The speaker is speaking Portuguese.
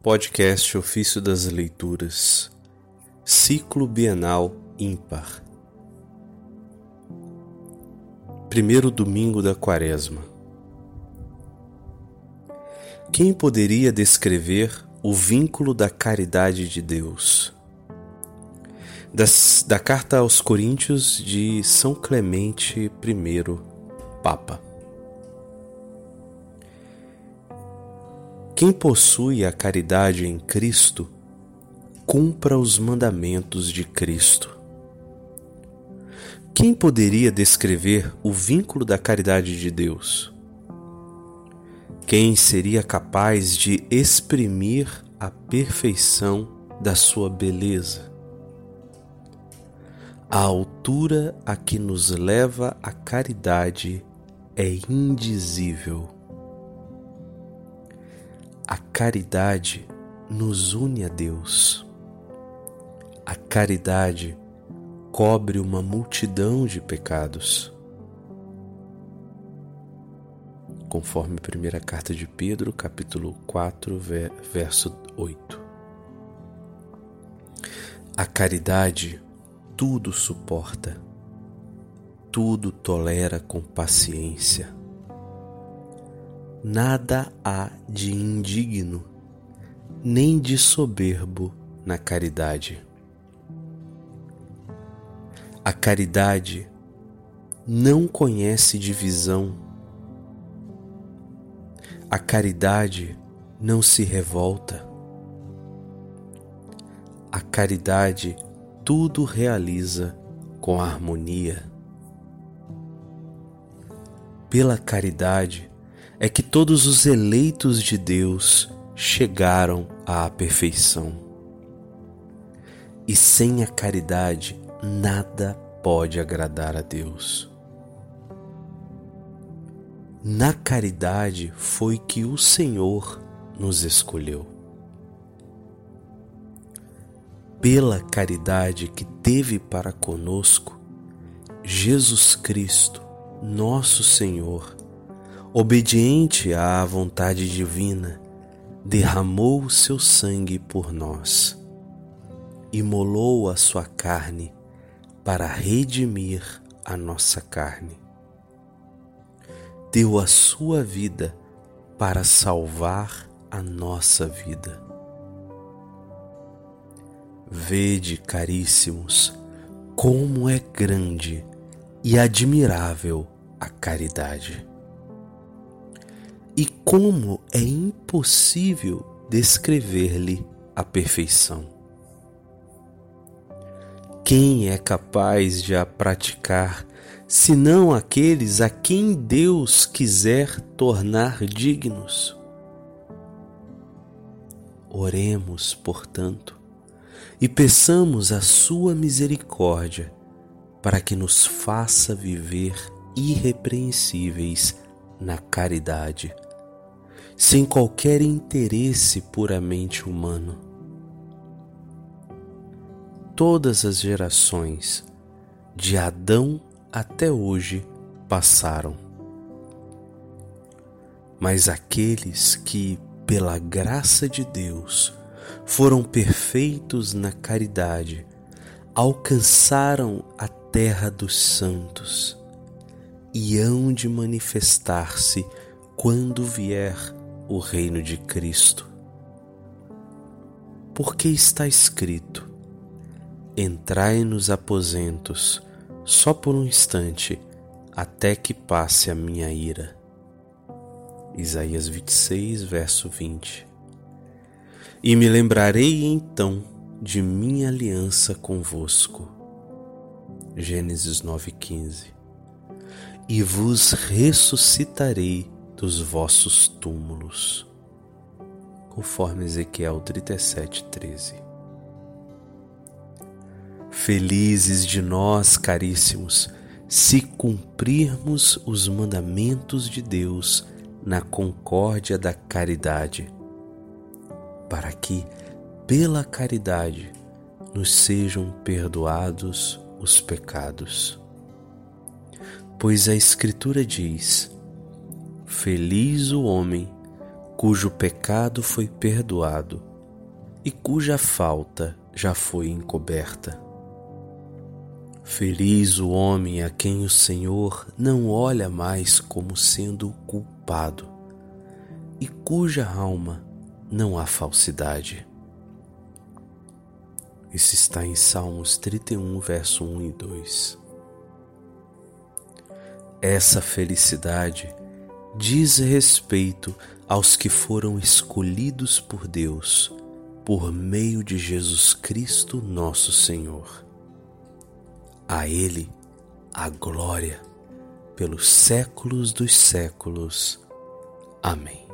Podcast Ofício das Leituras, Ciclo Bienal Ímpar. Primeiro domingo da Quaresma. Quem poderia descrever o vínculo da caridade de Deus? Das, da carta aos Coríntios de São Clemente I, Papa. Quem possui a caridade em Cristo, cumpra os mandamentos de Cristo. Quem poderia descrever o vínculo da caridade de Deus? Quem seria capaz de exprimir a perfeição da sua beleza? A altura a que nos leva a caridade é indizível. Caridade nos une a Deus. A caridade cobre uma multidão de pecados. Conforme a primeira carta de Pedro, capítulo 4, verso 8. A caridade tudo suporta, tudo tolera com paciência nada há de indigno, nem de soberbo na caridade. A caridade não conhece divisão. A caridade não se revolta. A caridade tudo realiza com harmonia. Pela caridade, é que todos os eleitos de Deus chegaram à perfeição. E sem a caridade, nada pode agradar a Deus. Na caridade foi que o Senhor nos escolheu. Pela caridade que teve para conosco, Jesus Cristo, nosso Senhor, obediente à vontade divina, derramou o seu sangue por nós, imolou a sua carne para redimir a nossa carne. Deu a sua vida para salvar a nossa vida. Vede, caríssimos, como é grande e admirável a caridade e como é impossível descrever-lhe a perfeição. Quem é capaz de a praticar, senão aqueles a quem Deus quiser tornar dignos? Oremos, portanto, e peçamos a Sua misericórdia para que nos faça viver irrepreensíveis na caridade sem qualquer interesse puramente humano. Todas as gerações, de Adão até hoje, passaram. Mas aqueles que, pela graça de Deus, foram perfeitos na caridade, alcançaram a terra dos santos e hão de manifestar-se quando vier o reino de Cristo. Porque está escrito: Entrai nos aposentos só por um instante, até que passe a minha ira. Isaías 26, verso 20. E me lembrarei então de minha aliança convosco. Gênesis 9,15. E vos ressuscitarei dos vossos túmulos, conforme Ezequiel 37, 13. Felizes de nós, caríssimos, se cumprirmos os mandamentos de Deus na concórdia da caridade, para que, pela caridade, nos sejam perdoados os pecados. Pois a Escritura diz: Feliz o homem cujo pecado foi perdoado e cuja falta já foi encoberta. Feliz o homem a quem o Senhor não olha mais como sendo culpado e cuja alma não há falsidade. Isso está em Salmos 31, verso 1 e 2. Essa felicidade diz respeito aos que foram escolhidos por Deus por meio de Jesus Cristo, nosso Senhor. A Ele a glória pelos séculos dos séculos. Amém.